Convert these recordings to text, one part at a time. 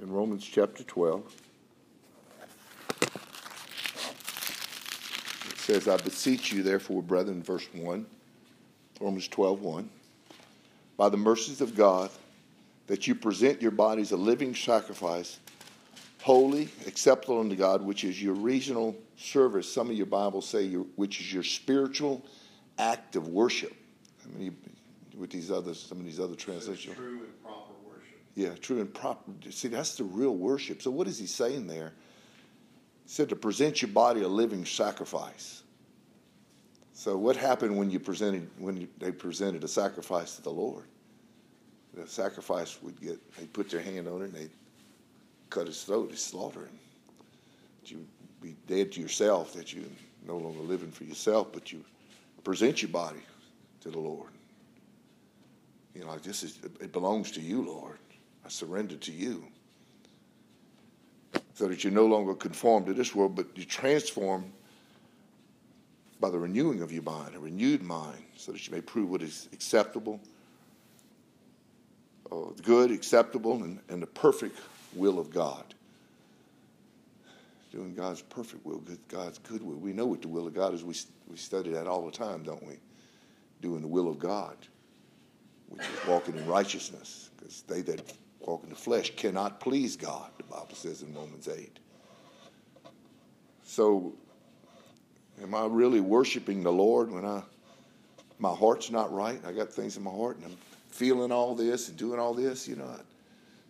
in Romans chapter 12. It says, I beseech you, therefore, brethren, verse 1, Romans 12, 1, by the mercies of God, that you present your bodies a living sacrifice, holy, acceptable unto God, which is your reasonable service. Some of your Bibles say, your, which is your spiritual act of worship. I mean, with these other, some of these other translations. True and proper. Yeah, true and proper. See, that's the real worship. So, what is he saying there? He said to present your body a living sacrifice. So, what happened when you presented when they presented a sacrifice to the Lord? The sacrifice would get they put their hand on it and they cut his throat, they slaughter him. That you be dead to yourself, that you no longer living for yourself, but you present your body to the Lord. You know, like this is it belongs to you, Lord. Surrender to you. So that you no longer conform to this world, but you transform by the renewing of your mind, a renewed mind, so that you may prove what is acceptable, uh, good, acceptable, and, and the perfect will of God. Doing God's perfect will, good, God's good will. We know what the will of God is. We, we study that all the time, don't we? Doing the will of God which is walking in righteousness, because they that walk in the flesh cannot please God, the Bible says in Romans 8. So, am I really worshiping the Lord when I my heart's not right? I got things in my heart and I'm feeling all this and doing all this, you know.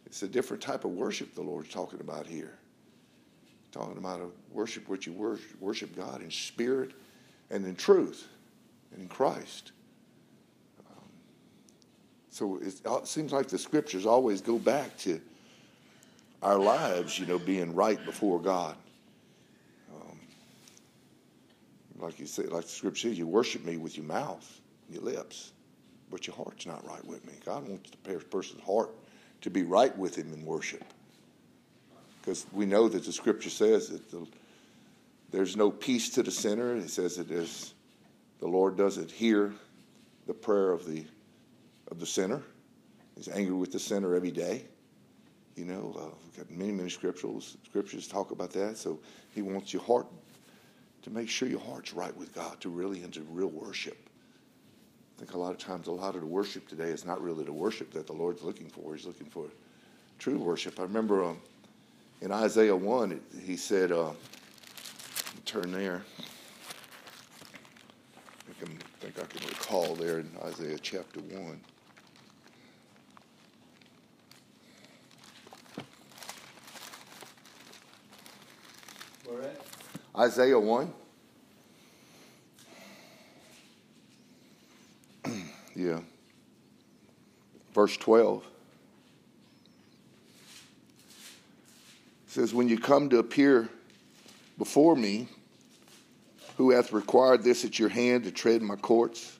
It's a different type of worship the Lord's talking about here. Talking about a worship which you worship, worship God in spirit and in truth and in Christ. So it seems like the scriptures always go back to our lives, you know, being right before God. Um, like you say, like the scripture says, you worship me with your mouth, your lips, but your heart's not right with me. God wants the person's heart to be right with Him in worship, because we know that the scripture says that the, there's no peace to the sinner. It says that the Lord doesn't hear the prayer of the of the sinner. He's angry with the sinner every day. You know, uh, we've got many, many scriptures, scriptures talk about that. So he wants your heart to make sure your heart's right with God, to really into real worship. I think a lot of times, a lot of the worship today is not really the worship that the Lord's looking for. He's looking for true worship. I remember um, in Isaiah 1, it, he said, uh, turn there. I can think I can recall there in Isaiah chapter 1. Isaiah 1. yeah. Verse 12. It says, When you come to appear before me, who hath required this at your hand to tread my courts?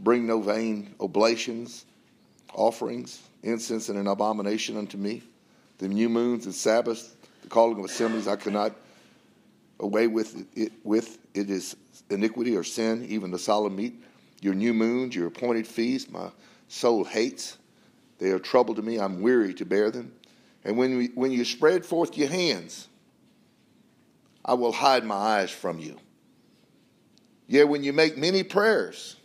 Bring no vain oblations, offerings, incense, and an abomination unto me. The new moons and Sabbaths, the calling of assemblies, I cannot away with it, with it is iniquity or sin, even the solemn meat. Your new moons, your appointed feasts, my soul hates. They are trouble to me. I'm weary to bear them. And when, we, when you spread forth your hands, I will hide my eyes from you. Yet when you make many prayers,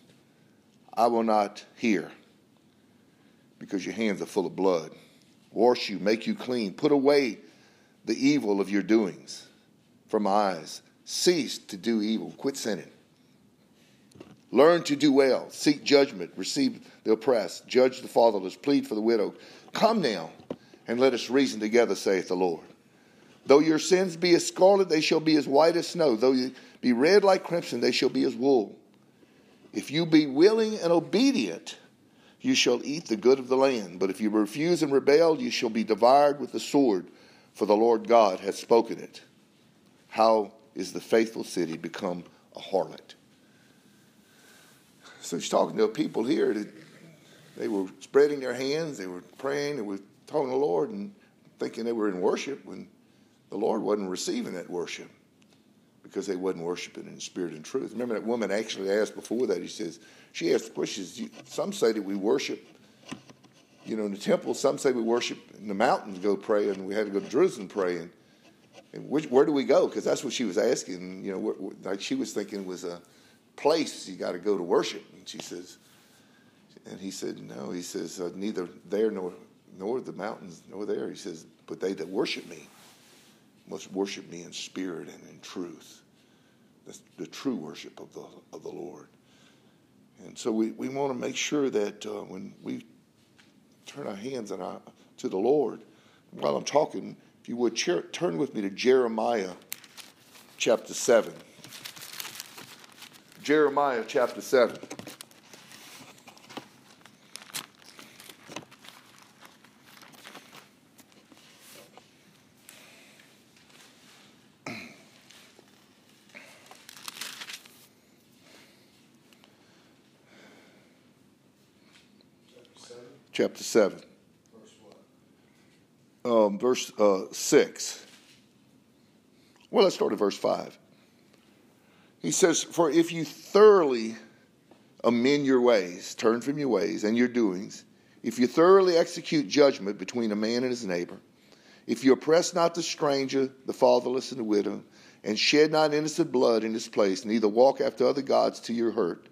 I will not hear, because your hands are full of blood. Wash you, make you clean, put away the evil of your doings from my eyes. Cease to do evil. Quit sinning. Learn to do well. Seek judgment. Receive the oppressed. Judge the fatherless. Plead for the widow. Come now and let us reason together, saith the Lord. Though your sins be as scarlet, they shall be as white as snow. Though you be red like crimson, they shall be as wool. If you be willing and obedient, you shall eat the good of the land. But if you refuse and rebel, you shall be devoured with the sword, for the Lord God hath spoken it. How is the faithful city become a harlot? So he's talking to people here that they were spreading their hands, they were praying, they were talking to the Lord and thinking they were in worship when the Lord wasn't receiving that worship because they wasn't worshiping in spirit and truth. Remember that woman actually asked before that, he says, she asked the question, some say that we worship you know, in the temple, some say we worship in the mountains, go pray, and we had to go to Jerusalem pray. And which, where do we go? Because that's what she was asking. You know, like she was thinking was a place you got to go to worship. And she says, and he said, no. He says, uh, neither there nor nor the mountains nor there. He says, but they that worship me must worship me in spirit and in truth. That's the true worship of the of the Lord. And so we, we want to make sure that uh, when we turn our hands and our, to the Lord, while I'm talking, you would turn with me to Jeremiah chapter 7. Jeremiah chapter 7. chapter 7. Um, verse uh, 6. Well, let's start at verse 5. He says, For if you thoroughly amend your ways, turn from your ways and your doings, if you thoroughly execute judgment between a man and his neighbor, if you oppress not the stranger, the fatherless, and the widow, and shed not innocent blood in this place, neither walk after other gods to your hurt,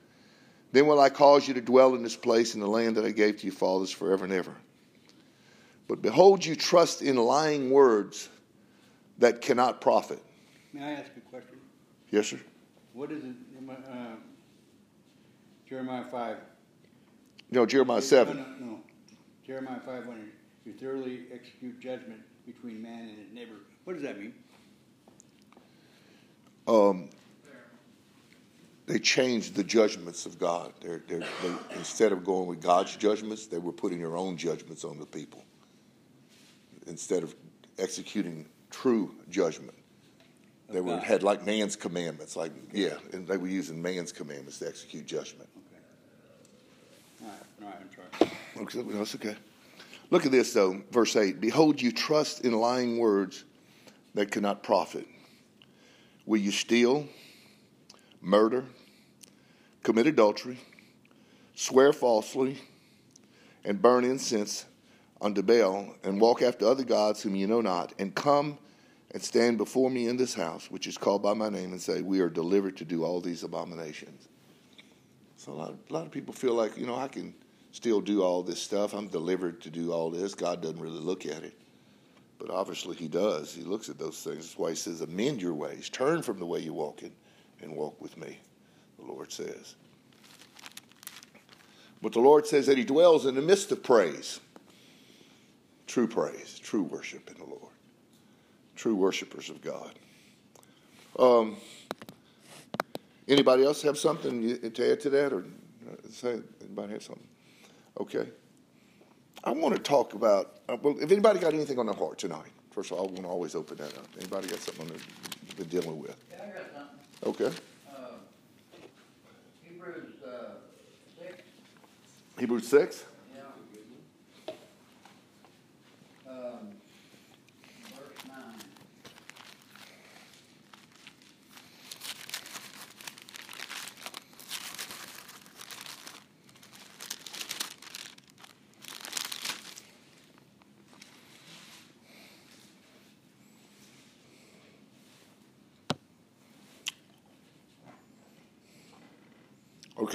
then will I cause you to dwell in this place in the land that I gave to your fathers forever and ever. But behold, you trust in lying words that cannot profit. May I ask a question? Yes, sir. What is it, uh, Jeremiah 5? No, Jeremiah 7. No, no, no. Jeremiah 5, when you thoroughly execute judgment between man and his neighbor. What does that mean? Um, they changed the judgments of God. They're, they're, they, instead of going with God's judgments, they were putting their own judgments on the people. Instead of executing true judgment, they were, had like man's commandments. Like yeah, and they were using man's commandments to execute judgment. Okay. All right, all right, I'm sorry. Okay, that's okay. Look at this though, verse eight. Behold, you trust in lying words that cannot profit. Will you steal? murder, commit adultery, swear falsely, and burn incense unto Baal, and walk after other gods whom you know not, and come and stand before me in this house, which is called by my name, and say, We are delivered to do all these abominations. So a lot, of, a lot of people feel like, you know, I can still do all this stuff. I'm delivered to do all this. God doesn't really look at it. But obviously, He does. He looks at those things. That's why He says, Amend your ways, turn from the way you're walking and walk with me, the Lord says. But the Lord says that He dwells in the midst of praise. True praise, true worship in the Lord. True worshipers of God. Um, anybody else have something to add to that, or say anybody have something? Okay. I want to talk about. Uh, well, if anybody got anything on their heart tonight, first of all, I want to always open that up. Anybody got something they're dealing with? Yeah, I got something. Okay. Uh, Hebrews uh, 6, Hebrews 6? yeah. Um, Verse 9.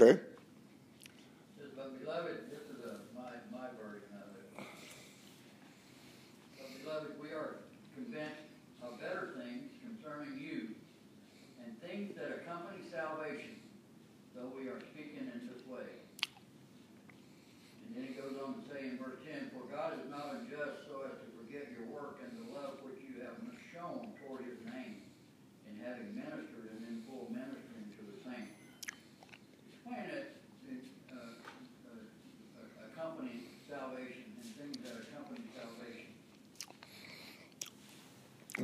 Okay. Says, But beloved, this is a, my, my version of it. But beloved, we are convinced of better things concerning you and things that accompany salvation, though we are speaking in this way. And then he goes on to say in verse 10, For God is not unjust so as to forget your work and the love which you have shown toward his name in having ministered and in full ministering to the saints. Explain it, uh, uh, accompany salvation and things that accompany salvation.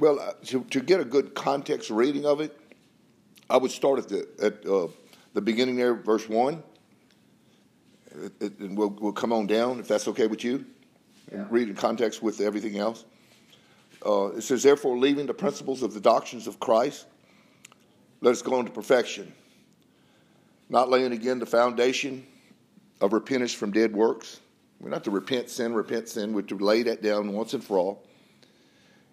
Well, uh, to, to get a good context reading of it, I would start at the at uh, the beginning there, verse one, it, it, and we'll we'll come on down if that's okay with you. Yeah. And read in context with everything else. Uh, it says, therefore, leaving the principles of the doctrines of Christ, let us go into perfection, not laying again the foundation of repentance from dead works We're not to repent sin, repent sin. We're to lay that down once and for all.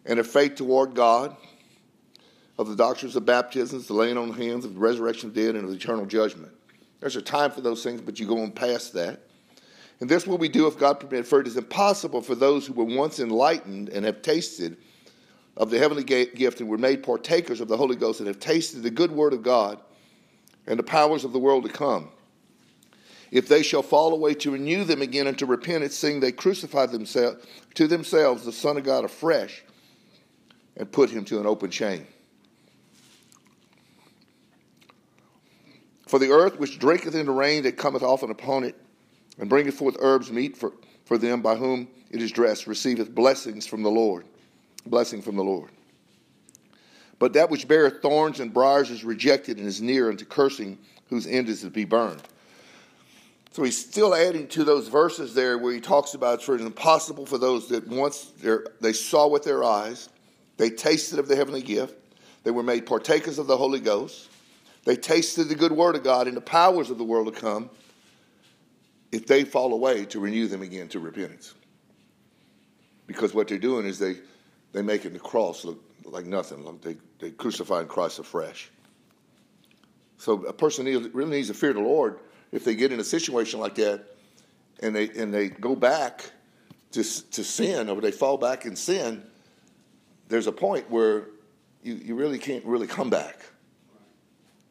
And a faith toward God, of the doctrines of baptisms, the laying on of hands, of the resurrection of the dead, and of eternal judgment. There's a time for those things, but you go on past that. And this will we do if God permit, for it is impossible for those who were once enlightened and have tasted of the heavenly gift and were made partakers of the Holy Ghost and have tasted the good word of God and the powers of the world to come. If they shall fall away to renew them again unto repentance, seeing they crucify themselves to themselves the Son of God afresh and put him to an open shame. For the earth which drinketh in the rain that cometh often upon it, and bringeth forth herbs meet for, for them by whom it is dressed, receiveth blessings from the Lord. Blessing from the Lord. But that which beareth thorns and briars is rejected and is near unto cursing, whose end is to be burned. So he's still adding to those verses there where he talks about it's impossible for those that once they saw with their eyes, they tasted of the heavenly gift, they were made partakers of the Holy Ghost, they tasted the good word of God and the powers of the world to come, if they fall away, to renew them again to repentance. Because what they're doing is they, they're making the cross look like nothing. Like they, they crucifying Christ afresh. So a person really needs to fear the Lord if they get in a situation like that and they, and they go back to, to sin or they fall back in sin, there's a point where you, you really can't really come back.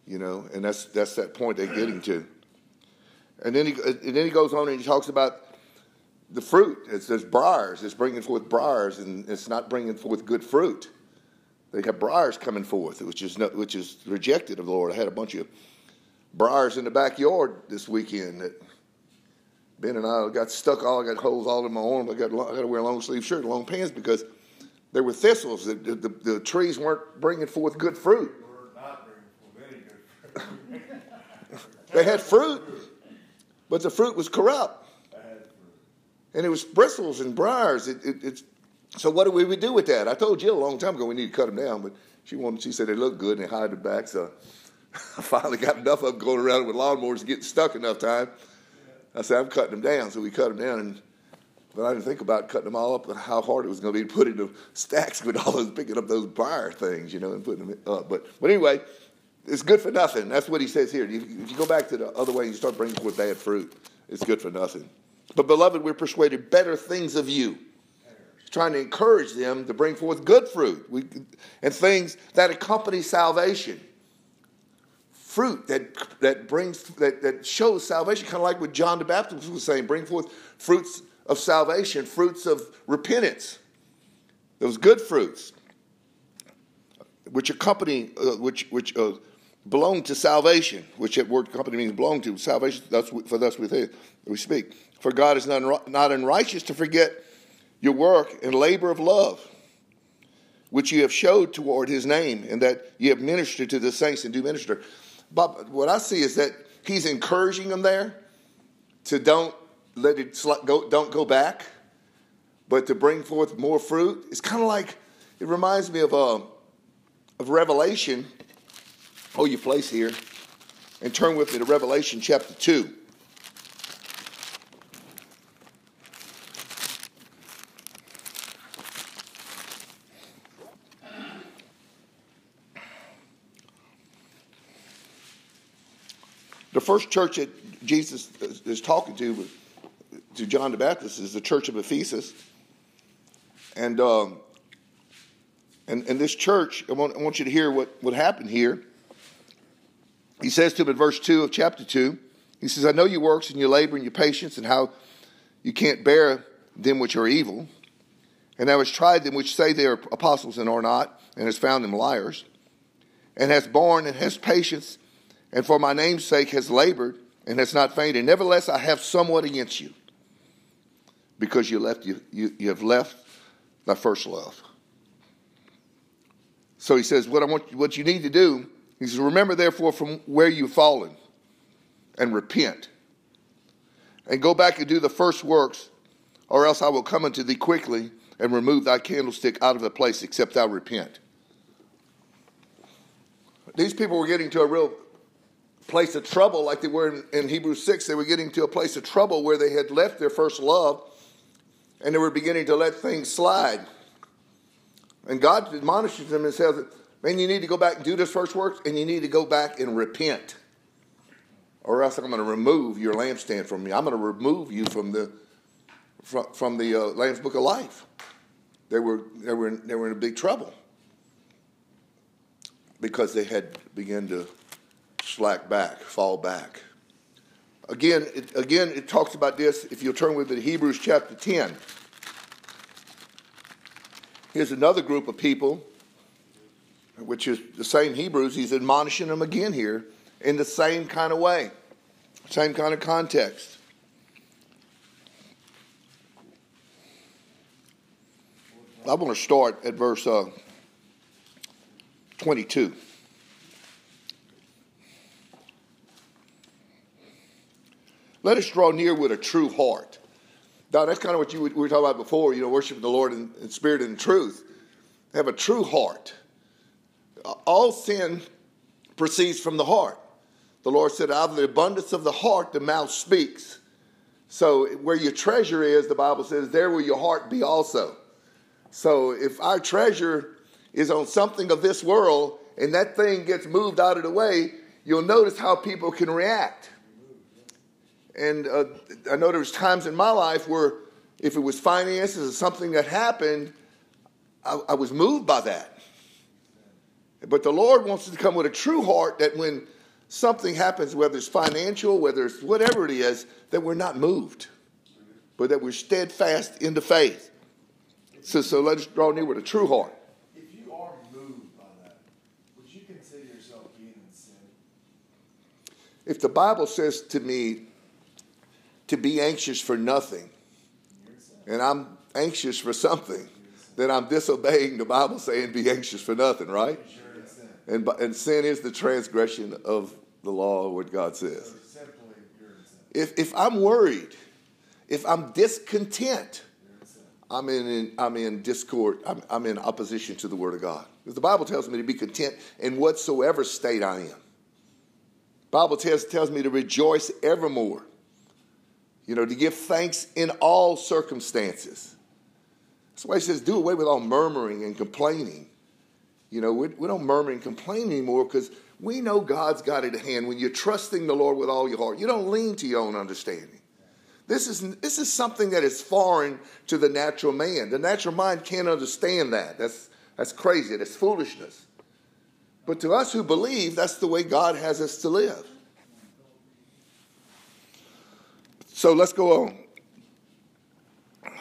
You know, and that's, that's that point they're getting to. And then he, and then he goes on and he talks about the fruit. It says briars. It's bringing forth briars, and it's not bringing forth good fruit. They have briars coming forth, which is not, which is rejected of the Lord. I had a bunch of briars in the backyard this weekend that Ben and I got stuck all. I got holes all in my arm. I got I got to wear a long sleeve shirt, long pants because there were thistles. The, the, the, trees weren't bringing forth good fruit. they had fruit, but the fruit was corrupt. And it was bristles and briars. It, it, it's, so what do we do with that? I told Jill a long time ago we need to cut them down, but she wanted. She said they look good and they hide the back. So I finally got enough of them going around with lawnmowers getting stuck enough time. I said I'm cutting them down, so we cut them down. And but I didn't think about cutting them all up and how hard it was going to be to put into stacks with all those picking up those briar things, you know, and putting them up. Uh, but but anyway, it's good for nothing. That's what he says here. If you go back to the other way and you start bringing forth bad fruit, it's good for nothing. But, beloved, we're persuaded better things of you. He's trying to encourage them to bring forth good fruit we, and things that accompany salvation. Fruit that, that brings that, that shows salvation, kind of like what John the Baptist was saying, bring forth fruits of salvation, fruits of repentance. Those good fruits, which accompany, uh, which which uh, belong to salvation, which that word company means belong to salvation. That's for thus we, we speak. For God is not, not unrighteous to forget your work and labor of love, which you have showed toward His name, and that you have ministered to the saints and do minister. But what I see is that He's encouraging them there to don't let it go, don't go back, but to bring forth more fruit. It's kind of like it reminds me of uh, of Revelation hold your place here and turn with me to Revelation chapter 2. The first church that Jesus is talking to, to John the Baptist, is the church of Ephesus. And, um, and, and this church, I want, I want you to hear what, what happened here. He says to him in verse 2 of chapter 2, he says, I know your works and your labor and your patience and how you can't bear them which are evil. And thou hast tried them which say they are apostles and are not, and hast found them liars. And hast borne and hast patience, and for my name's sake has labored and has not fainted. Nevertheless, I have somewhat against you, because you left you, you, you have left thy first love. So he says, what I want what you need to do he says, Remember therefore from where you've fallen and repent. And go back and do the first works, or else I will come unto thee quickly and remove thy candlestick out of the place, except thou repent. These people were getting to a real place of trouble, like they were in, in Hebrews 6. They were getting to a place of trouble where they had left their first love and they were beginning to let things slide. And God admonishes them and says, Man, you need to go back and do this first work, and you need to go back and repent. Or else I'm going to remove your lampstand from you. I'm going to remove you from the from, from the uh, Lamb's Book of Life. They were, they, were in, they were in big trouble because they had begun to slack back, fall back. Again, it, again, it talks about this. If you'll turn with me to Hebrews chapter 10. Here's another group of people, which is the same Hebrews. He's admonishing them again here in the same kind of way, same kind of context. I want to start at verse uh, 22. Let us draw near with a true heart. Now, that's kind of what you we were talking about before, you know, worshiping the Lord in, in spirit and in truth. Have a true heart. All sin proceeds from the heart. The Lord said, out of the abundance of the heart, the mouth speaks. So, where your treasure is, the Bible says, there will your heart be also. So if our treasure is on something of this world and that thing gets moved out of the way, you'll notice how people can react. And uh, I know there was times in my life where if it was finances or something that happened, I, I was moved by that. But the Lord wants us to come with a true heart that when something happens, whether it's financial, whether it's whatever it is, that we're not moved, but that we're steadfast in the faith. So, so let's draw near with a true heart. If you are moved by that, would you consider yourself being in sin? If the Bible says to me to be anxious for nothing, and I'm anxious for something, then I'm disobeying the Bible saying be anxious for nothing, right? And, and sin is the transgression of the law, what God says. If, if I'm worried, if I'm discontent, I'm in, I'm in discord. I'm, I'm in opposition to the Word of God. Because the Bible tells me to be content in whatsoever state I am. Bible tells, tells me to rejoice evermore. You know, to give thanks in all circumstances. That's why he says, do away with all murmuring and complaining. You know, we, we don't murmur and complain anymore because we know God's got it at hand. When you're trusting the Lord with all your heart, you don't lean to your own understanding. This is, this is something that is foreign to the natural man. The natural mind can't understand that. That's, that's crazy. That's foolishness. But to us who believe, that's the way God has us to live. So let's go on.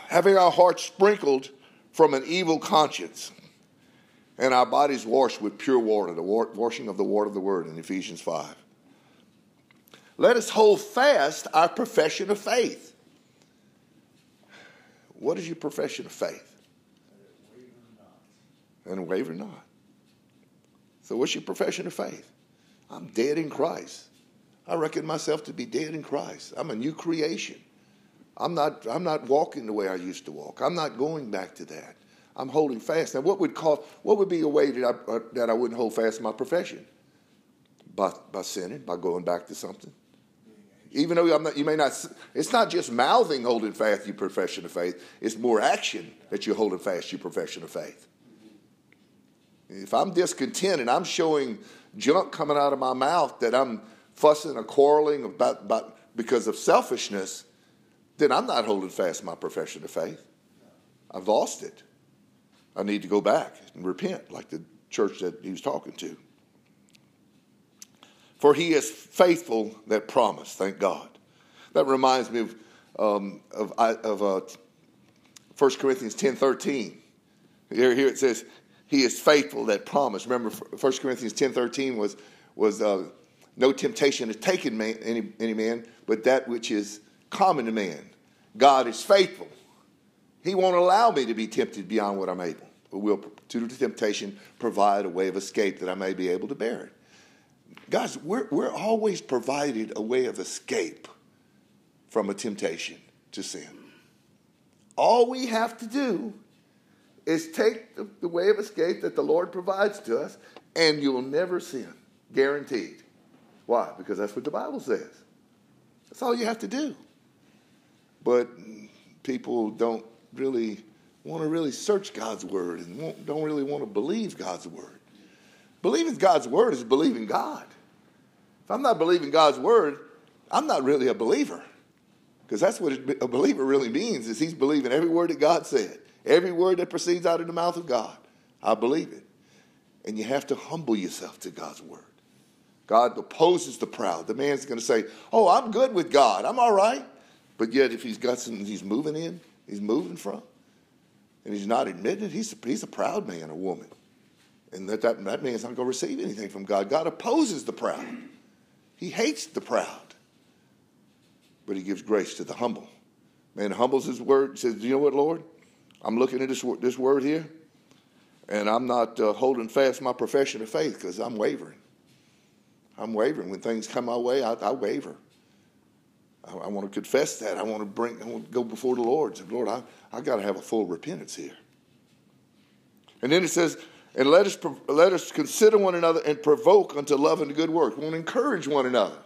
Having our hearts sprinkled from an evil conscience and our bodies washed with pure water, the washing of the water of the word in Ephesians 5. Let us hold fast our profession of faith. What is your profession of faith? And waver not. So, what's your profession of faith? I'm dead in Christ. I reckon myself to be dead in Christ. I'm a new creation. I'm not, I'm not walking the way I used to walk. I'm not going back to that. I'm holding fast. Now, what would call, what would be a way that I, uh, that I wouldn't hold fast my profession? By, by sinning, by going back to something. Even though not, you may not, it's not just mouthing holding fast your profession of faith, it's more action that you're holding fast your profession of faith. If I'm discontent and I'm showing junk coming out of my mouth that I'm fussing or quarreling about, about because of selfishness, then I'm not holding fast my profession of faith. I've lost it. I need to go back and repent, like the church that he was talking to. For he is faithful that promise, thank God. That reminds me of, um, of, of uh, 1 Corinthians 10 13. Here, here it says, He is faithful that promise. Remember, 1 Corinthians 10 13 was, was uh, no temptation has taken man, any, any man, but that which is common to man. God is faithful. He won't allow me to be tempted beyond what I'm able, but will, to the temptation, provide a way of escape that I may be able to bear it. Guys, we're, we're always provided a way of escape from a temptation to sin. All we have to do is take the, the way of escape that the Lord provides to us, and you'll never sin. Guaranteed. Why? Because that's what the Bible says. That's all you have to do. But people don't really want to really search God's word and don't really want to believe God's word. Believing God's word is believing God. If I'm not believing God's word, I'm not really a believer. Because that's what a believer really means is he's believing every word that God said. Every word that proceeds out of the mouth of God. I believe it. And you have to humble yourself to God's word. God opposes the proud. The man's going to say, Oh, I'm good with God. I'm all right. But yet, if he's got something he's moving in, he's moving from, and he's not admitting it, he's a, he's a proud man or woman. And that, that, that man's not going to receive anything from God. God opposes the proud, he hates the proud. But he gives grace to the humble. Man humbles his word, says, Do you know what, Lord? I'm looking at this, this word here, and I'm not uh, holding fast my profession of faith because I'm wavering. I'm wavering. When things come my way, I, I waver. I, I, want to confess that. I want to bring. I want to go before the Lord. Say, Lord, I I got to have a full repentance here. And then it says, and let us let us consider one another and provoke unto love and good work. We want to encourage one another.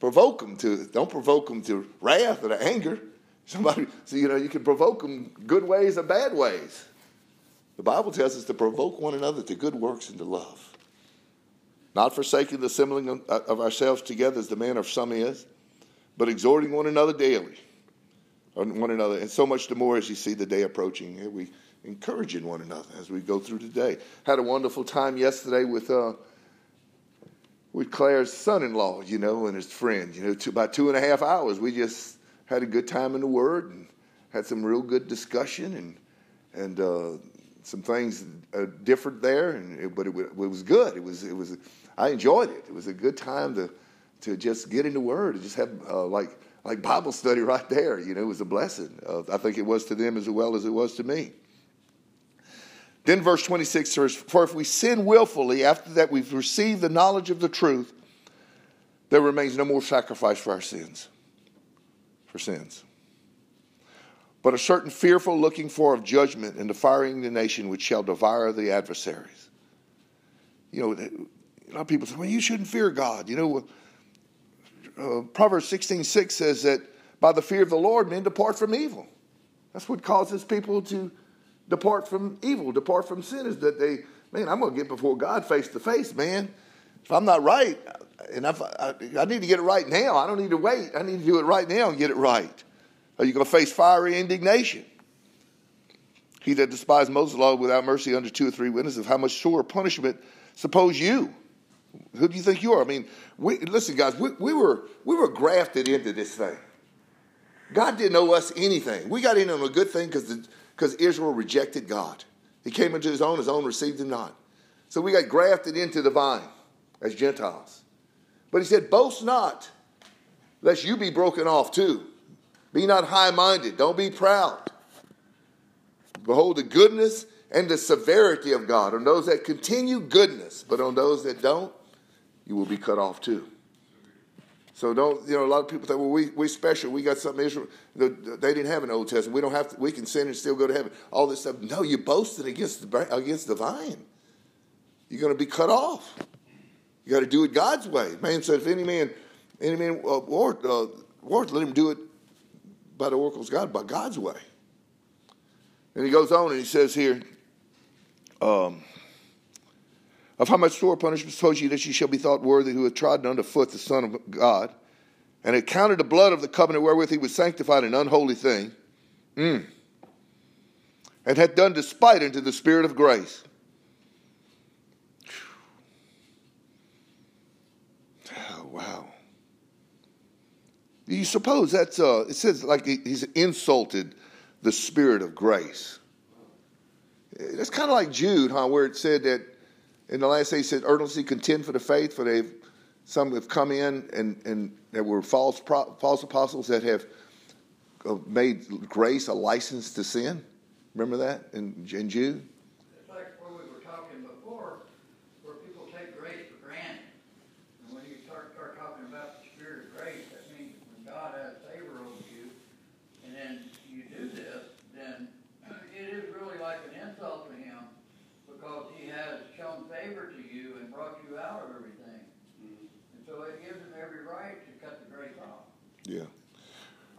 Provoke them to don't provoke them to wrath or to anger. Somebody, so you know, you can provoke them good ways or bad ways. The Bible tells us to provoke one another to good works and to love. Not forsaking the assembling of ourselves together as the manner of some is, but exhorting one another daily. One another, and so much the more as you see the day approaching. We encouraging one another as we go through the day. Had a wonderful time yesterday with uh, with Claire's son-in-law, you know, and his friend. You know, two, about two and a half hours. We just had a good time in the Word and had some real good discussion and and uh, some things uh, different there. And it, but it, it, was good. It was it was I enjoyed it. It was a good time to to just get into Word and just have uh, like like Bible study right there. You know, it was a blessing. Uh, I think it was to them as well as it was to me. Then verse 26 says, For if we sin willfully, after that we've received the knowledge of the truth, there remains no more sacrifice for our sins for sins. But a certain fearful looking for of judgment and the firing the nation which shall devour the adversaries. You know, a lot of people say, well, you shouldn't fear God. You know, uh, Proverbs 16 6 says that by the fear of the Lord, men depart from evil. That's what causes people to depart from evil, depart from sin, is that they, man, I'm going to get before God face to face, man. If I'm not right, and I, I need to get it right now. I don't need to wait. I need to do it right now and get it right. Are you going to face fiery indignation? He that despised Moses' law without mercy under two or three witnesses, how much sore punishment suppose you? Who do you think you are? I mean, we, listen, guys, we, we, were, we were grafted into this thing. God didn't owe us anything. We got in on a good thing because Israel rejected God. He came into his own, his own received him not. So we got grafted into the vine as Gentiles. But he said, Boast not, lest you be broken off too. Be not high minded, don't be proud. Behold the goodness and the severity of God. On those that continue, goodness, but on those that don't, you will be cut off too. So don't, you know, a lot of people think, well, we, we special. We got something Israel. They didn't have an Old Testament. We don't have to, we can sin and still go to heaven. All this stuff. No, you're boasting against the, against the vine. You're going to be cut off. You got to do it God's way. Man said, if any man, any man uh, worth, uh, let him do it by the oracles of God, by God's way. And he goes on and he says here, um, of how much sore punishment suppose you that ye shall be thought worthy who hath trodden under foot the Son of God, and had counted the blood of the covenant wherewith he was sanctified an unholy thing, mm, and had done despite unto the Spirit of grace wow. You suppose that's, uh, it says like he's insulted the spirit of grace. That's kind of like Jude, huh, where it said that in the last day, he said, earnestly contend for the faith, for they've, some have come in and, and there were false, false apostles that have uh, made grace a license to sin. Remember that in, in Jude?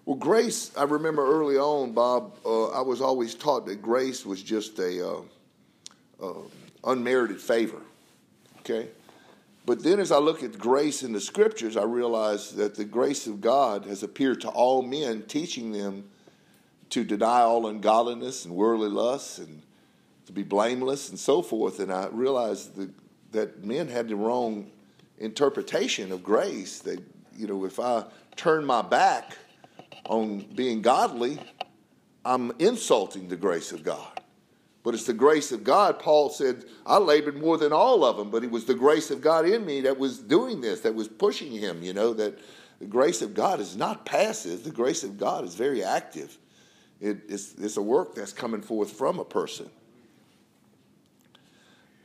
Well, grace, I remember early on, Bob, uh, I was always taught that grace was just a uh, uh, unmerited favor. Okay? But then as I look at grace in the scriptures, I realize that the grace of God has appeared to all men, teaching them to deny all ungodliness and worldly lusts and to be blameless and so forth. And I realized that, that men had the wrong interpretation of grace. That, you know, if I turn my back on being godly, I'm insulting the grace of God. But it's the grace of God. Paul said, I labored more than all of them, but it was the grace of God in me that was doing this, that was pushing him, you know, that the grace of God is not passive. The grace of God is very active. It, it's, it's a work that's coming forth from a person.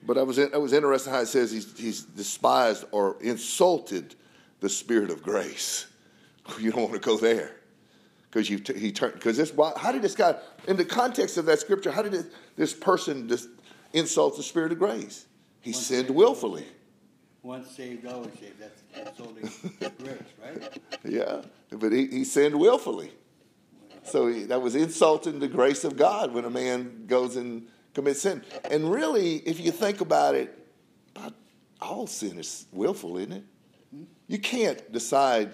But I was, I was interested how it says he's, he's despised or insulted the spirit of grace. You don't want to go there because you t- he turned because this how did this guy in the context of that scripture how did it, this person just insult the spirit of grace? He Once sinned willfully. Once saved always saved. That's insulting grace right? Yeah but he, he sinned willfully. So he, that was insulting the grace of god when a man goes and commits sin. And really if you think about it all sin is willful isn't it? Hmm? you can't decide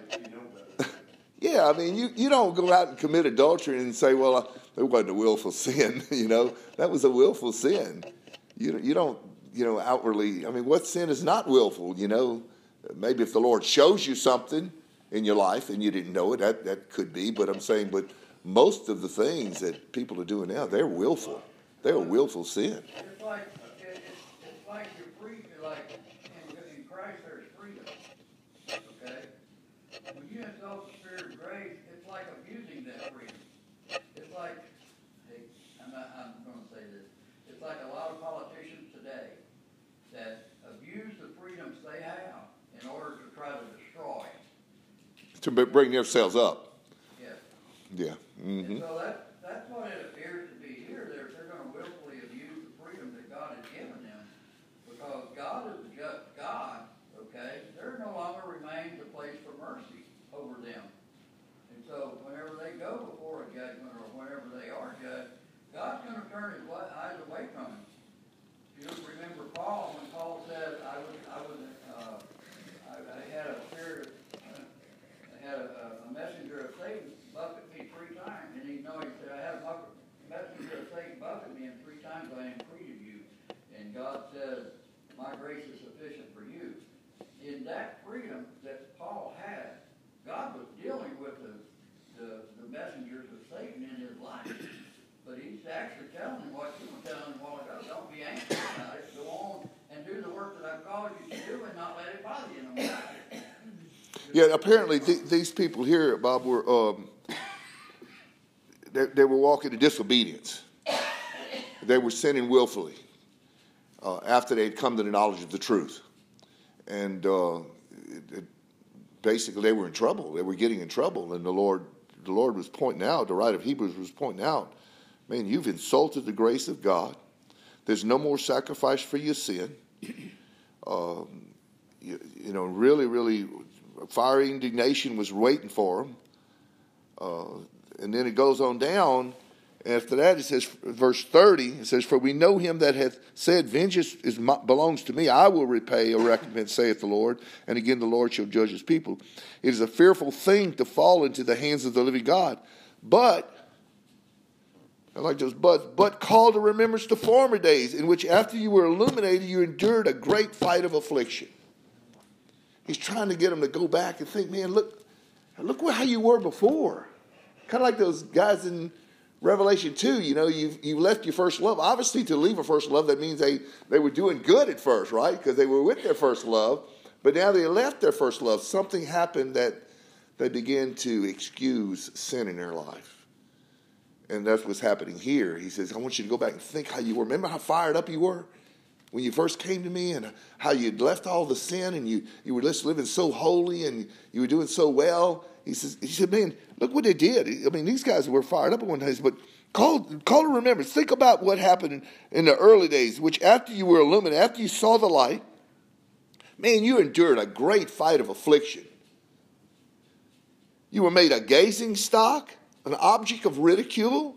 yeah, I mean, you, you don't go out and commit adultery and say, well, it wasn't a willful sin, you know. That was a willful sin. You, you don't, you know, outwardly, I mean, what sin is not willful, you know? Maybe if the Lord shows you something in your life and you didn't know it, that, that could be. But I'm saying, but most of the things that people are doing now, they're willful. They're a willful sin. It's like, it's, it's like you're like in, in Christ there's freedom. Okay? When you insult spirit of grace, it's like abusing that freedom. It's like, hey, I'm, not, I'm going to say this. It's like a lot of politicians today that abuse the freedoms they have in order to try to destroy. To bring themselves up. Yes. Yeah. Mm-hmm. And so that, that's what it appears to be here. They're, they're going to willfully abuse the freedom that God has given them because God is a just God, okay? There no longer remains a place for mercy over them. So whenever they go before a judgment or whenever they are judged, God's going to turn his eyes away from them. You remember Paul when Paul said, "I was, I was, uh, I, I had a spirit, uh, I had a, a messenger of Satan buffet me three times," and he know he said, "I had a messenger of Satan buffet me, and three times I entreated you." And God said, "My grace is sufficient for you." In that freedom that Paul had, God was dealing with the the, the messengers of Satan in his life. But he's actually telling him what you were telling him a while ago. Don't be anxious about it. Go on and do the work that I've called you to do and not let it bother you no more. Yeah, apparently th- these people here, Bob, were um, they, they, were walking in disobedience. They were sinning willfully uh, after they had come to the knowledge of the truth, and uh, it, basically they were in trouble. They were getting in trouble, and the Lord the Lord was pointing out, the writer of Hebrews was pointing out, man, you've insulted the grace of God. There's no more sacrifice for your sin. Um, you, you, know, really, really, fiery indignation was waiting for him. Uh, and then it goes on down after that, it says, verse 30, it says, For we know him that hath said, Vengeance is, belongs to me, I will repay a recompense, saith the Lord. And again, the Lord shall judge his people. It is a fearful thing to fall into the hands of the living God. But, I like those buts, but call to remembrance the former days, in which after you were illuminated, you endured a great fight of affliction. He's trying to get them to go back and think, man, look, look how you were before. Kind of like those guys in Revelation 2, you know, you've, you left your first love. Obviously, to leave a first love, that means they, they were doing good at first, right? Because they were with their first love. But now they left their first love. Something happened that they began to excuse sin in their life. And that's what's happening here. He says, I want you to go back and think how you were. Remember how fired up you were when you first came to me and how you'd left all the sin and you, you were just living so holy and you were doing so well he says, he said, man, look what they did. I mean, these guys were fired up at one time, but call, call to remembrance. Think about what happened in, in the early days, which after you were illuminated, after you saw the light, man, you endured a great fight of affliction. You were made a gazing stock, an object of ridicule,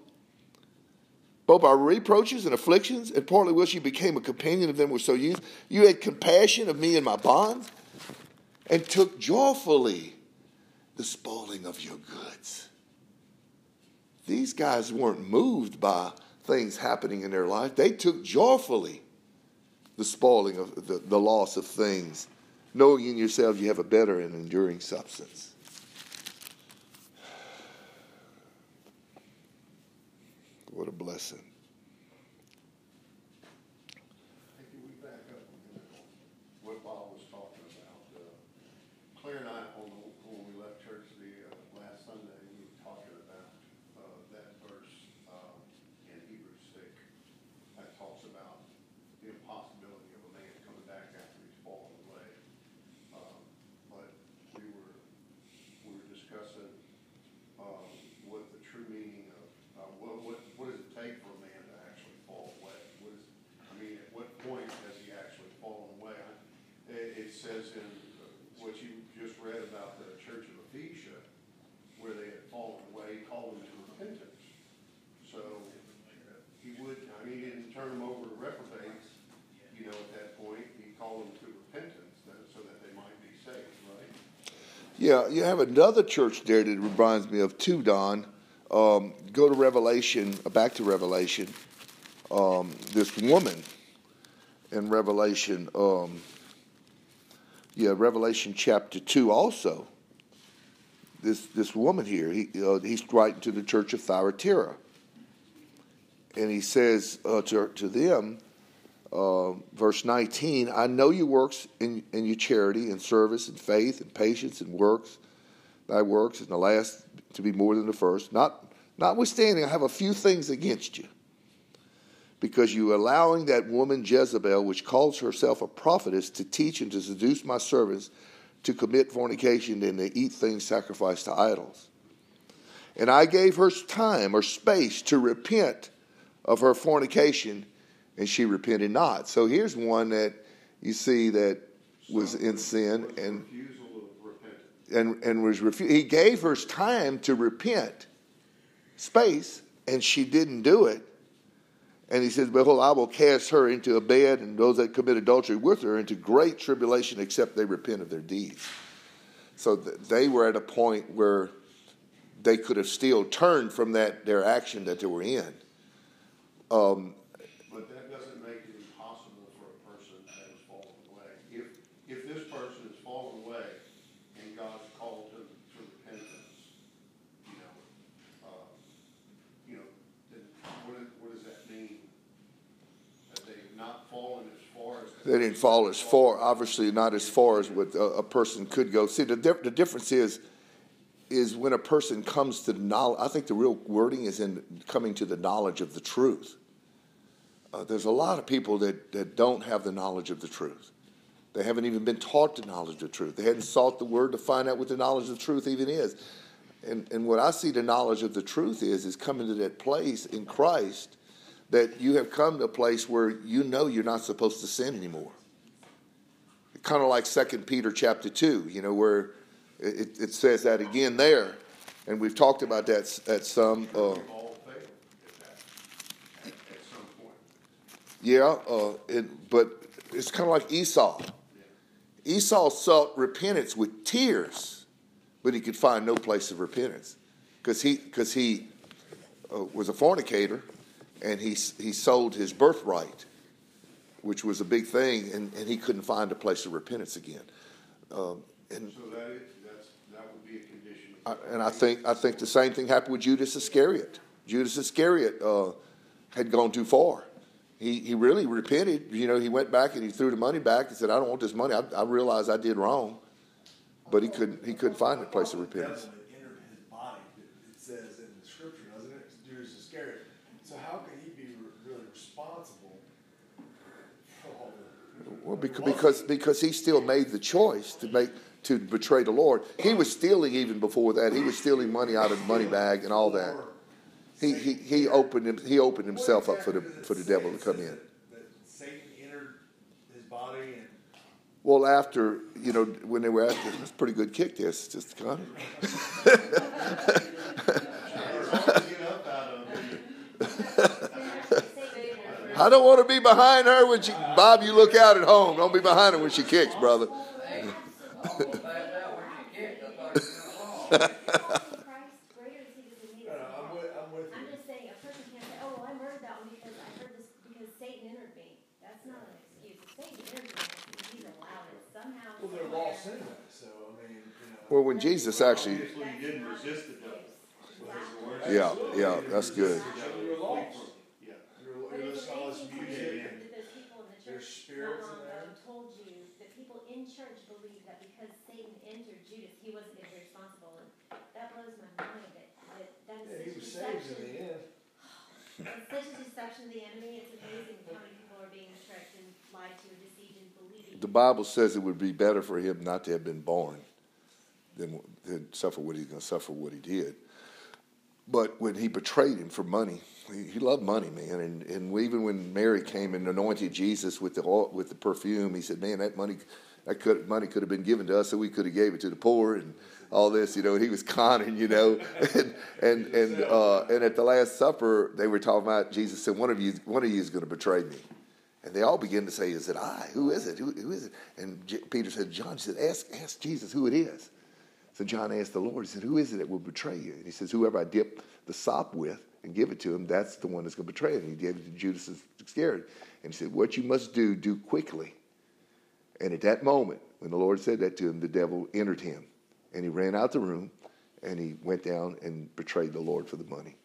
both by reproaches and afflictions, and partly which you became a companion of them were so used. You had compassion of me and my bonds, and took joyfully the spoiling of your goods. These guys weren't moved by things happening in their life. They took joyfully the spoiling of the, the loss of things, knowing in yourselves you have a better and enduring substance. What a blessing. Can we back up a minute? What Bob was talking about, uh, Claire and I, on the, when we left church the, uh, last Sunday, we were talking about, uh, that verse, um, in Hebrews six. That talks about the impossibility of a man coming back after he's fallen away. Um, but we were, we were discussing, um, what the true meaning of, uh, what, what, what does it take for a man to actually fall away? What is, I mean, at what point has he actually fallen away? It, it says in uh, what you just read about the church of Ephesia, where they had fallen away, he called them to repentance. So, he would, I mean, he didn't turn them over to reprobates, you know, at that point, he called them to repentance, that- so that they might be saved, right? Yeah, you have another church there that reminds me of too, Don. Um, go to Revelation, uh, back to Revelation. Um, this woman in Revelation, um, yeah, Revelation chapter two also. This this woman here, he uh, he's writing to the church of Thyatira, and he says uh, to to them, uh, verse 19 i know your works in, your charity and service and faith and patience and works thy works and the last to be more than the first. Not notwithstanding i have a few things against you because you allowing that woman jezebel which calls herself a prophetess to teach and to seduce my servants to commit fornication and to eat things sacrificed to idols. And i gave her time or space to repent of her fornication and she repented not. So here's one that you see that was in sin and Refusal of repentance. and and was refu- he gave her time to repent, space, and she didn't do it. And he says, Behold, I will cast her into a bed, and those that commit adultery with her into great tribulation, except they repent of their deeds. So th- they were at a point where they could have still turned from that their action that they were in. Um, But that doesn't make it impossible for a person that has fallen away. If, if this person has fallen away and God's called them to repentance, you know, uh, you know, then what, is- what does that mean? That they've not fallen as far as. They didn't fall as far, obviously not as far as what a, a person could go. See, the, dif- the difference is, is when a person comes to knowledge, I think the real wording is in coming to the knowledge of the truth. Uh, there's a lot of people that, that don't have the knowledge of the truth. They haven't even been taught the knowledge of truth. They hadn't sought the word to find out what the knowledge of truth even is. And, and what I see the knowledge of the truth is, is coming to that place in Christ that you have come to a place where you know you're not supposed to sin anymore. Kind of like Second Peter chapter two, you know, where it, it says that again there, and we've talked about that at some. Uh, yeah, uh, it, but it's kind of like Esau. Esau sought repentance with tears, but he could find no place of repentance because he because he uh, was a fornicator, and he he sold his birthright, which was a big thing, and, and he couldn't find a place of repentance again. Um, and So that is, that's, that would be a condition. I, and I think I think the same thing happened with Judas Iscariot. Judas Iscariot uh, had gone too far. He he really repented. You know, he went back and he threw the money back and said, "I don't want this money. I, I realize I did wrong," but he couldn't he couldn't find a place of repentance. The devil had entered his body, it it says in the scripture, doesn't it? Judas Iscariot. So how can he be really responsible for all the? Well, because because because he still made the choice to make to betray the Lord. He was stealing even before that. He was stealing money out of the money bag and all that. He he, he opened him, he opened himself up for the for the devil to come in. Satan entered his body Well, after you know, when they were at this, it's a pretty good kick. This just kind I don't want to be behind her when she. Bob, you look out at home. Don't be behind her when she kicks, brother. Hey, I'll go back out when she kicked. Such a deception of the enemy. It's amazing how many people are being tricked and lied to and deceived and believing. The Bible says it would be better for him not to have been born than, than suffer what he's going to suffer what he did. But when he betrayed him for money, he, he loved money, man. And, and even when Mary came and anointed Jesus with the with the perfume, he said, "Man, that money, that could money could have been given to us, so we could have gave it to the poor and all this." You know, And he was conning, you know. and and and uh, and at the Last Supper, they were talking about Jesus said, "One of you, one of you is going to betray me." And they all begin to say, "Is it I? Who is it? Who, who is it?" And J- Peter said, "John." Said, "Ask ask Jesus who it is." So John asked the Lord, he said, Who is it that will betray you? And he says, Whoever I dip the sop with and give it to him, that's the one that's going to betray him. He gave it to Judas Iscariot. And he said, What you must do, do quickly. And at that moment, when the Lord said that to him, the devil entered him. And he ran out the room and he went down and betrayed the Lord for the money.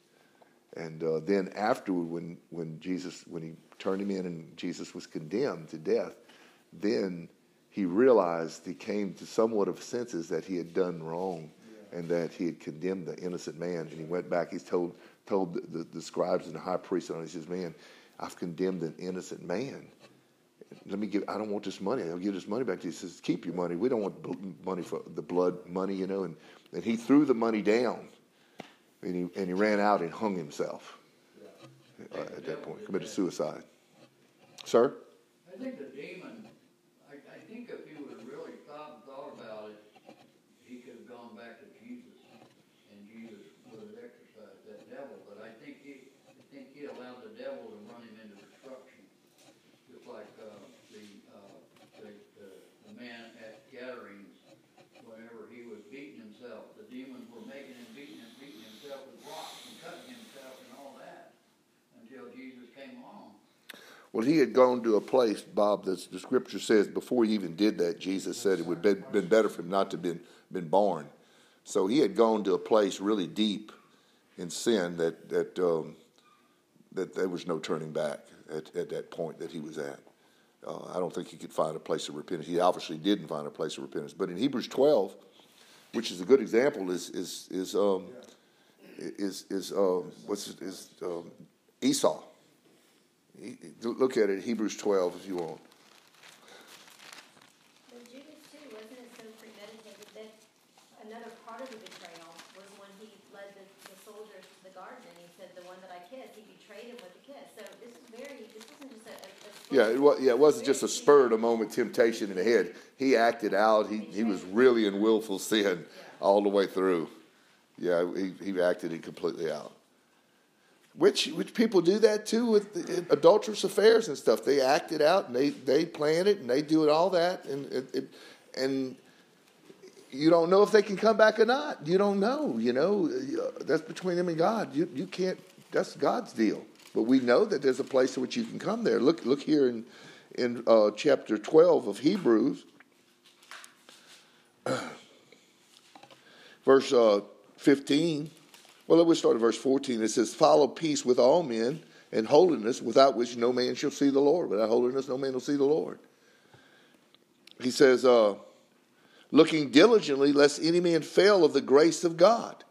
And uh, then afterward, when, when Jesus, when he turned him in and Jesus was condemned to death, then he realized he came to somewhat of senses that he had done wrong and that he had condemned the innocent man. And he went back, he's told, told the, the, the scribes and the high priest, and he says, Man, I've condemned an innocent man. Let me give, I don't want this money. I'll give this money back to you. He says, Keep your money. We don't want bl- money for the blood money, you know. And, and he threw the money down and he, and he ran out and hung himself uh, at that point, committed suicide. Sir? I think the demon, I, I think if he would have really thought and thought about it, he could have gone back to Jesus, and Jesus would have exorcised that devil, but I think he, I think he allowed the devil to run him into destruction. Just like, uh, the, uh, the, the, the man at Gadarenes, whenever he was beating himself, the demons were making him beating him, beating himself with rocks and cutting himself and all that, until Jesus came along. Well, he had gone to a place, Bob, that the scripture says before he even did that, Jesus said it would have been, better for him not to have been, been born. So he had gone to a place really deep in sin that, that, um, that there was no turning back at, at that point that he was at. Uh, I don't think he could find a place of repentance. He obviously didn't find a place of repentance. But in Hebrews 12, which is a good example, is, is, is, um, is, is, um, what's, is um, Esau. Look at it, Hebrews 12, if you want. But Judas too, wasn't it so premeditated that another part of the betrayal was when he led the, the soldiers to the garden and he said, the one that I kissed, he betrayed him with a kiss. So this is very, this wasn't just a Yeah, it was, yeah, it wasn't just a spur of the moment temptation in the head. He acted out. He, he was really in willful sin all the way through. Yeah, he, he acted it completely out. Which, which people do that too with adulterous affairs and stuff. They act it out and they, they plan it and they do it all that and it, it, and you don't know if they can come back or not. You don't know. You know that's between them and God. You you can't. That's God's deal. But we know that there's a place in which you can come there. Look look here in in uh, chapter twelve of Hebrews, verse uh, fifteen. Well, let's start at verse fourteen. It says, "Follow peace with all men and holiness, without which no man shall see the Lord. Without holiness, no man will see the Lord." He says. Uh, looking diligently lest any man fail of the grace of God.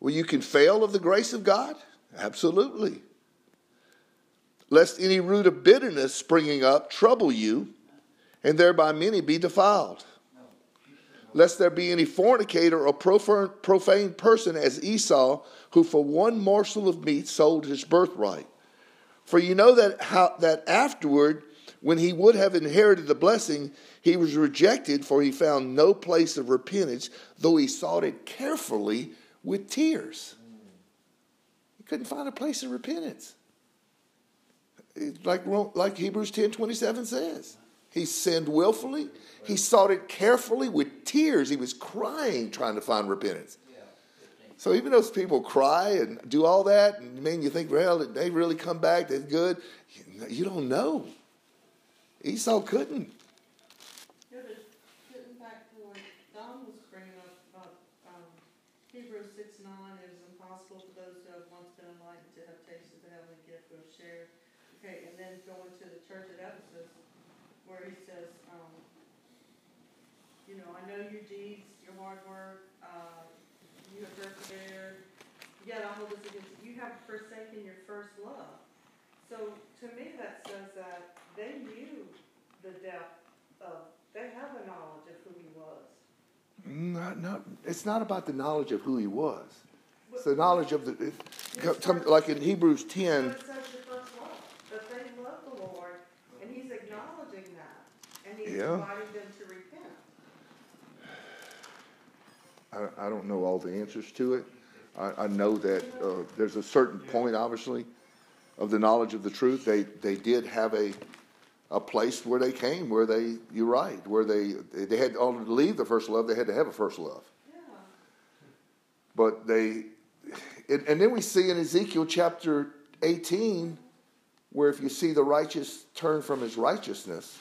Well, you can fail of the grace of God? Absolutely. Lest any root of bitterness springing up trouble you, and thereby many be defiled. Lest there be any fornicator or profane, person as Esau, who for one morsel of meat sold his birthright. For you know that how that afterward, when he would have inherited the blessing, he was rejected, for he found no place of repentance, though he sought it carefully with tears. He couldn't find a place of repentance. Like, like Hebrews 10 27 says. He sinned willfully. He sought it carefully with tears. He was crying trying to find repentance. So even those people cry and do all that, and man, you think, well, did they really come back? They're good. You don't know. Esau couldn't. Was um, Hebrews six nine, it is impossible for those who have once been enlightened to have tasted the heavenly gift of share. Okay, and then going to the church at Ephesus, where he says, um, you know, I know your deeds, your hard work, uh, you have persevered, yet I hold this against you, you have forsaken your first love. So to me, that says that they knew the depth of, they have a knowledge of who he was. Not, not, it's not about the knowledge of who he was. It's the knowledge of the, it, like in Hebrews 10. So it says the first love, that they love the Lord, and he's acknowledging that, and he's Yeah. inviting them to repent. I, I don't know all the answers to it. I, I know that uh, there's a certain point, obviously, of the knowledge of the truth. They they did have a a place where they came, where they you're right, where they they had to leave the first love. They had to have a first love. Yeah. But they, and, and then we see in Ezekiel chapter 18, where if you see the righteous turn from his righteousness,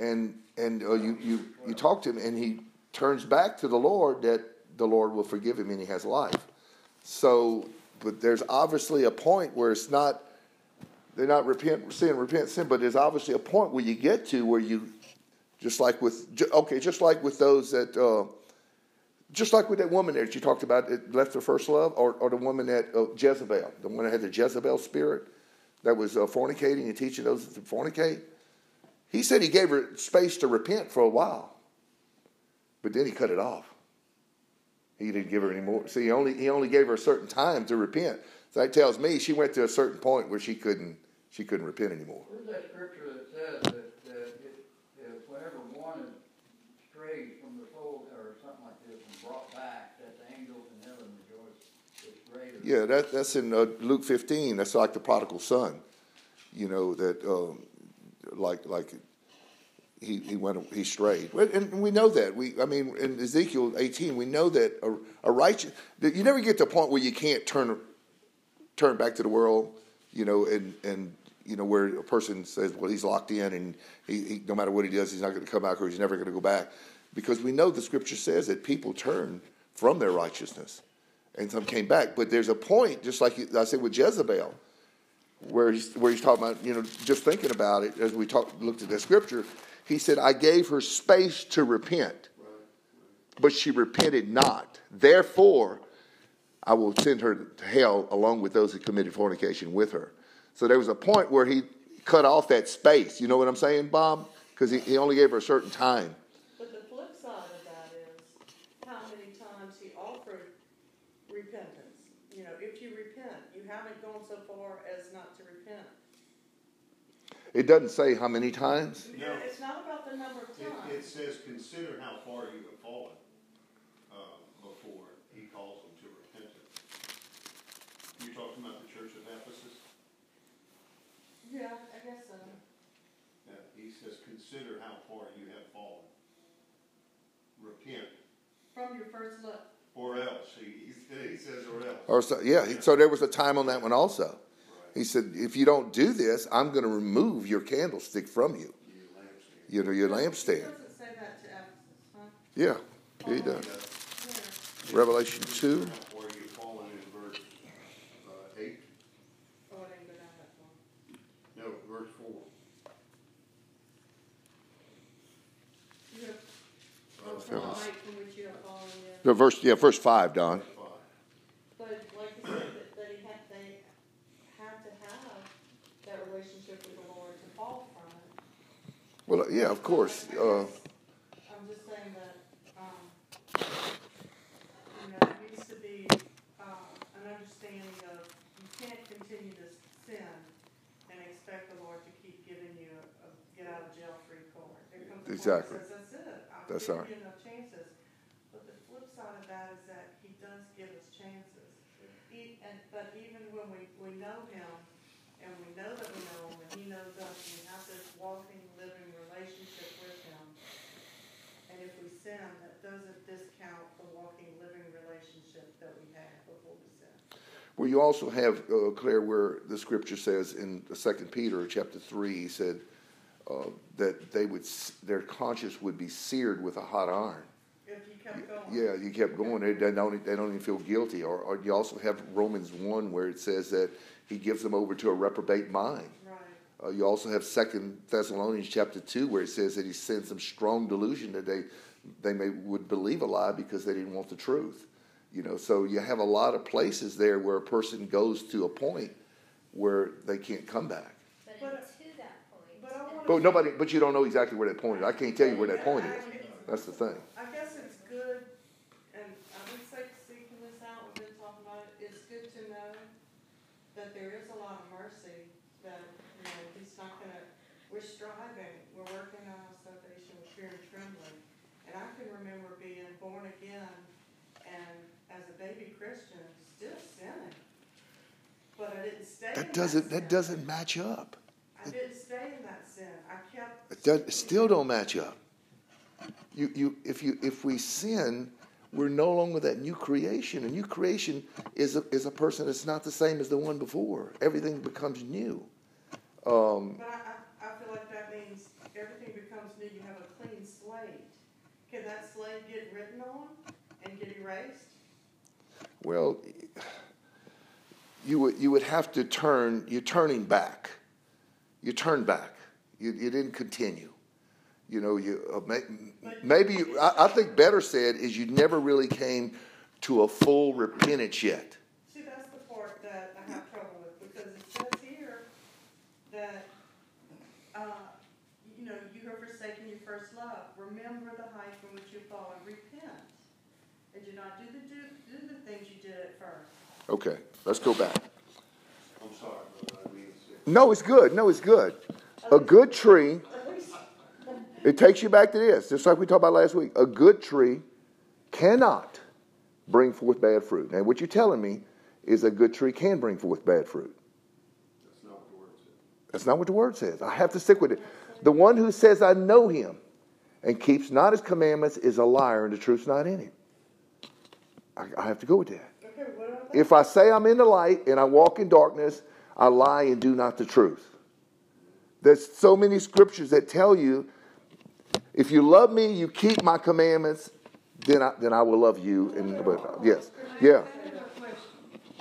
and and uh, you you you talk to him, and he turns back to the Lord, that the Lord will forgive him and he has life. So, but there's obviously a point where it's not. They're not repent sin, repent sin, but there's obviously a point where you get to where you, just like with okay, just like with those that. Uh, just like with that woman that you talked about that left her first love, or, or the woman that uh, Jezebel, the one that had the Jezebel spirit that was uh, fornicating and teaching those to fornicate. He said he gave her space to repent for a while, but then he cut it off. He didn't give her any more. See, he only he only gave her a certain time to repent. So that tells me she went to a certain point where she couldn't she couldn't repent anymore. Where's that scripture that says that, that if, if whenever one is strayed from the fold or something like this and brought back, that the angels in heaven rejoice. Yeah, that, that's in uh, Luke 15. That's like the prodigal son. You know that, um, like like he he went he strayed, and we know that. We I mean in Ezekiel 18, we know that a, a righteous. You never get to a point where you can't turn turn back to the world. You know, and and you know where a person says, well, he's locked in, and he, he no matter what he does, he's not going to come back, or he's never going to go back, because we know the scripture says that people turn from their righteousness and some came back. But there's a point, just like I said with Jezebel, where he's, where he's talking about, you know, just thinking about it as we talked, looked at that scripture. He said, I gave her space to repent, but she repented not. Therefore, I will send her to hell along with those who committed fornication with her. So there was a point where he cut off that space. You know what I'm saying, Bob? Because he, he only gave her a certain time. But the flip side of that is how many times he offered repentance. You know, if you repent, haven't gone so far as not to repent. It doesn't say how many times. No. It's not about the number of It, it says, consider how far you have fallen, uh, before he calls them to repentance. You're talking about the church of Ephesus? Yeah, I guess so. Yeah, he says, consider how far you have fallen. Repent, From your first look. Or else, he, he he says, or else. Or so, yeah, he- so there was a time on that one also. He said, if you don't do this, I'm going to remove your candlestick from you. You lampstand. You know, your He lampstand. doesn't say that to Ephesus, huh? Yeah, yeah, he does. Where? Revelation 2. Where you've fallen in verse, uh, eight, Oh, I didn't go down that far. no, verse four. You have, oh, that from the was- height from which you have yeah. Verse, yeah, verse 5, Don. But like you said, that, that he had, they had to have that relationship with the Lord to fall from it. Well, yeah, of course. Uh, I'm just saying that, um, you know, there needs to be, uh, an understanding of, you can't continue to sin and expect the Lord to keep giving you a, a get out of jail free card. There comes a point where Exactly. says, that's it, I'm That's giving right. you enough chances. Side of that is that he does give us chances. He, and, but even when we, we know him, and we know that we know him, and he knows us, and we have this walking, living relationship with him. And if we sin, that doesn't discount the walking, living relationship that we had before we sin. Well, you also have, uh, Claire, where the scripture says in Second Peter chapter three, he said uh, that they would, their conscience would be seared with a hot iron. If you kept going. Yeah, you kept going. They, they don't. They don't even feel guilty. Or, or you also have Romans one where it says that he gives them over to a reprobate mind. Right. Uh, you also have Second Thessalonians chapter two where it says that he sends some strong delusion that they they may would believe a lie because they didn't want the truth. You know, so you have a lot of places there where a person goes to a point where they can't come back. But But- to that point. but But nobody, but you don't know exactly where that point is. I can't tell you where that point is. That's the thing. I guess it's good, and I would say seeking this out, we've been talking about it, it's good to know that there is a lot of mercy, that, you know, he's not gonna, we're striving, we're working on our salvation with fear and trembling. And I can remember being born again and as a baby Christian, still sinning. But I didn't stay in That that doesn't. sin. That doesn't match up. I didn't stay in that sin, I kept. It does, still don't match up. You, you, if you, if we sin, we're no longer that new creation. A new creation is a, is a person that's not the same as the one before. Everything becomes new. Um, But I feel like that means everything becomes new, you have a clean slate. Can that slate get written on and get erased? well, you would, you would have to turn. You're turning back. You turn back. You, you didn't continue. You know, you uh, may, maybe you, I, I think better said is you never really came to a full repentance yet. See, that's the part that I have trouble with, because it says here that, uh, you know, you have forsaken your first love. Remember the height from which you've fallen, repent. And do not do the, do, do the things you did at first. Okay, let's go back. I'm sorry, I mean, it's, No, it's good. No, it's good. A good tree, it takes you back to this, just like we talked about last week. A good tree cannot bring forth bad fruit. And what you're telling me is a good tree can bring forth bad fruit. that's not what the word said. That's not what the word says. I have to stick with it. The one who says, I know him and keeps not his commandments is a liar, and the truth's not in him. I, I have to go with that. Okay, If I say I'm in the light and I walk in darkness, I lie and do not the truth. There's so many scriptures that tell you, if you love me, you keep my commandments, then I, then I will love you. And but yes, yeah.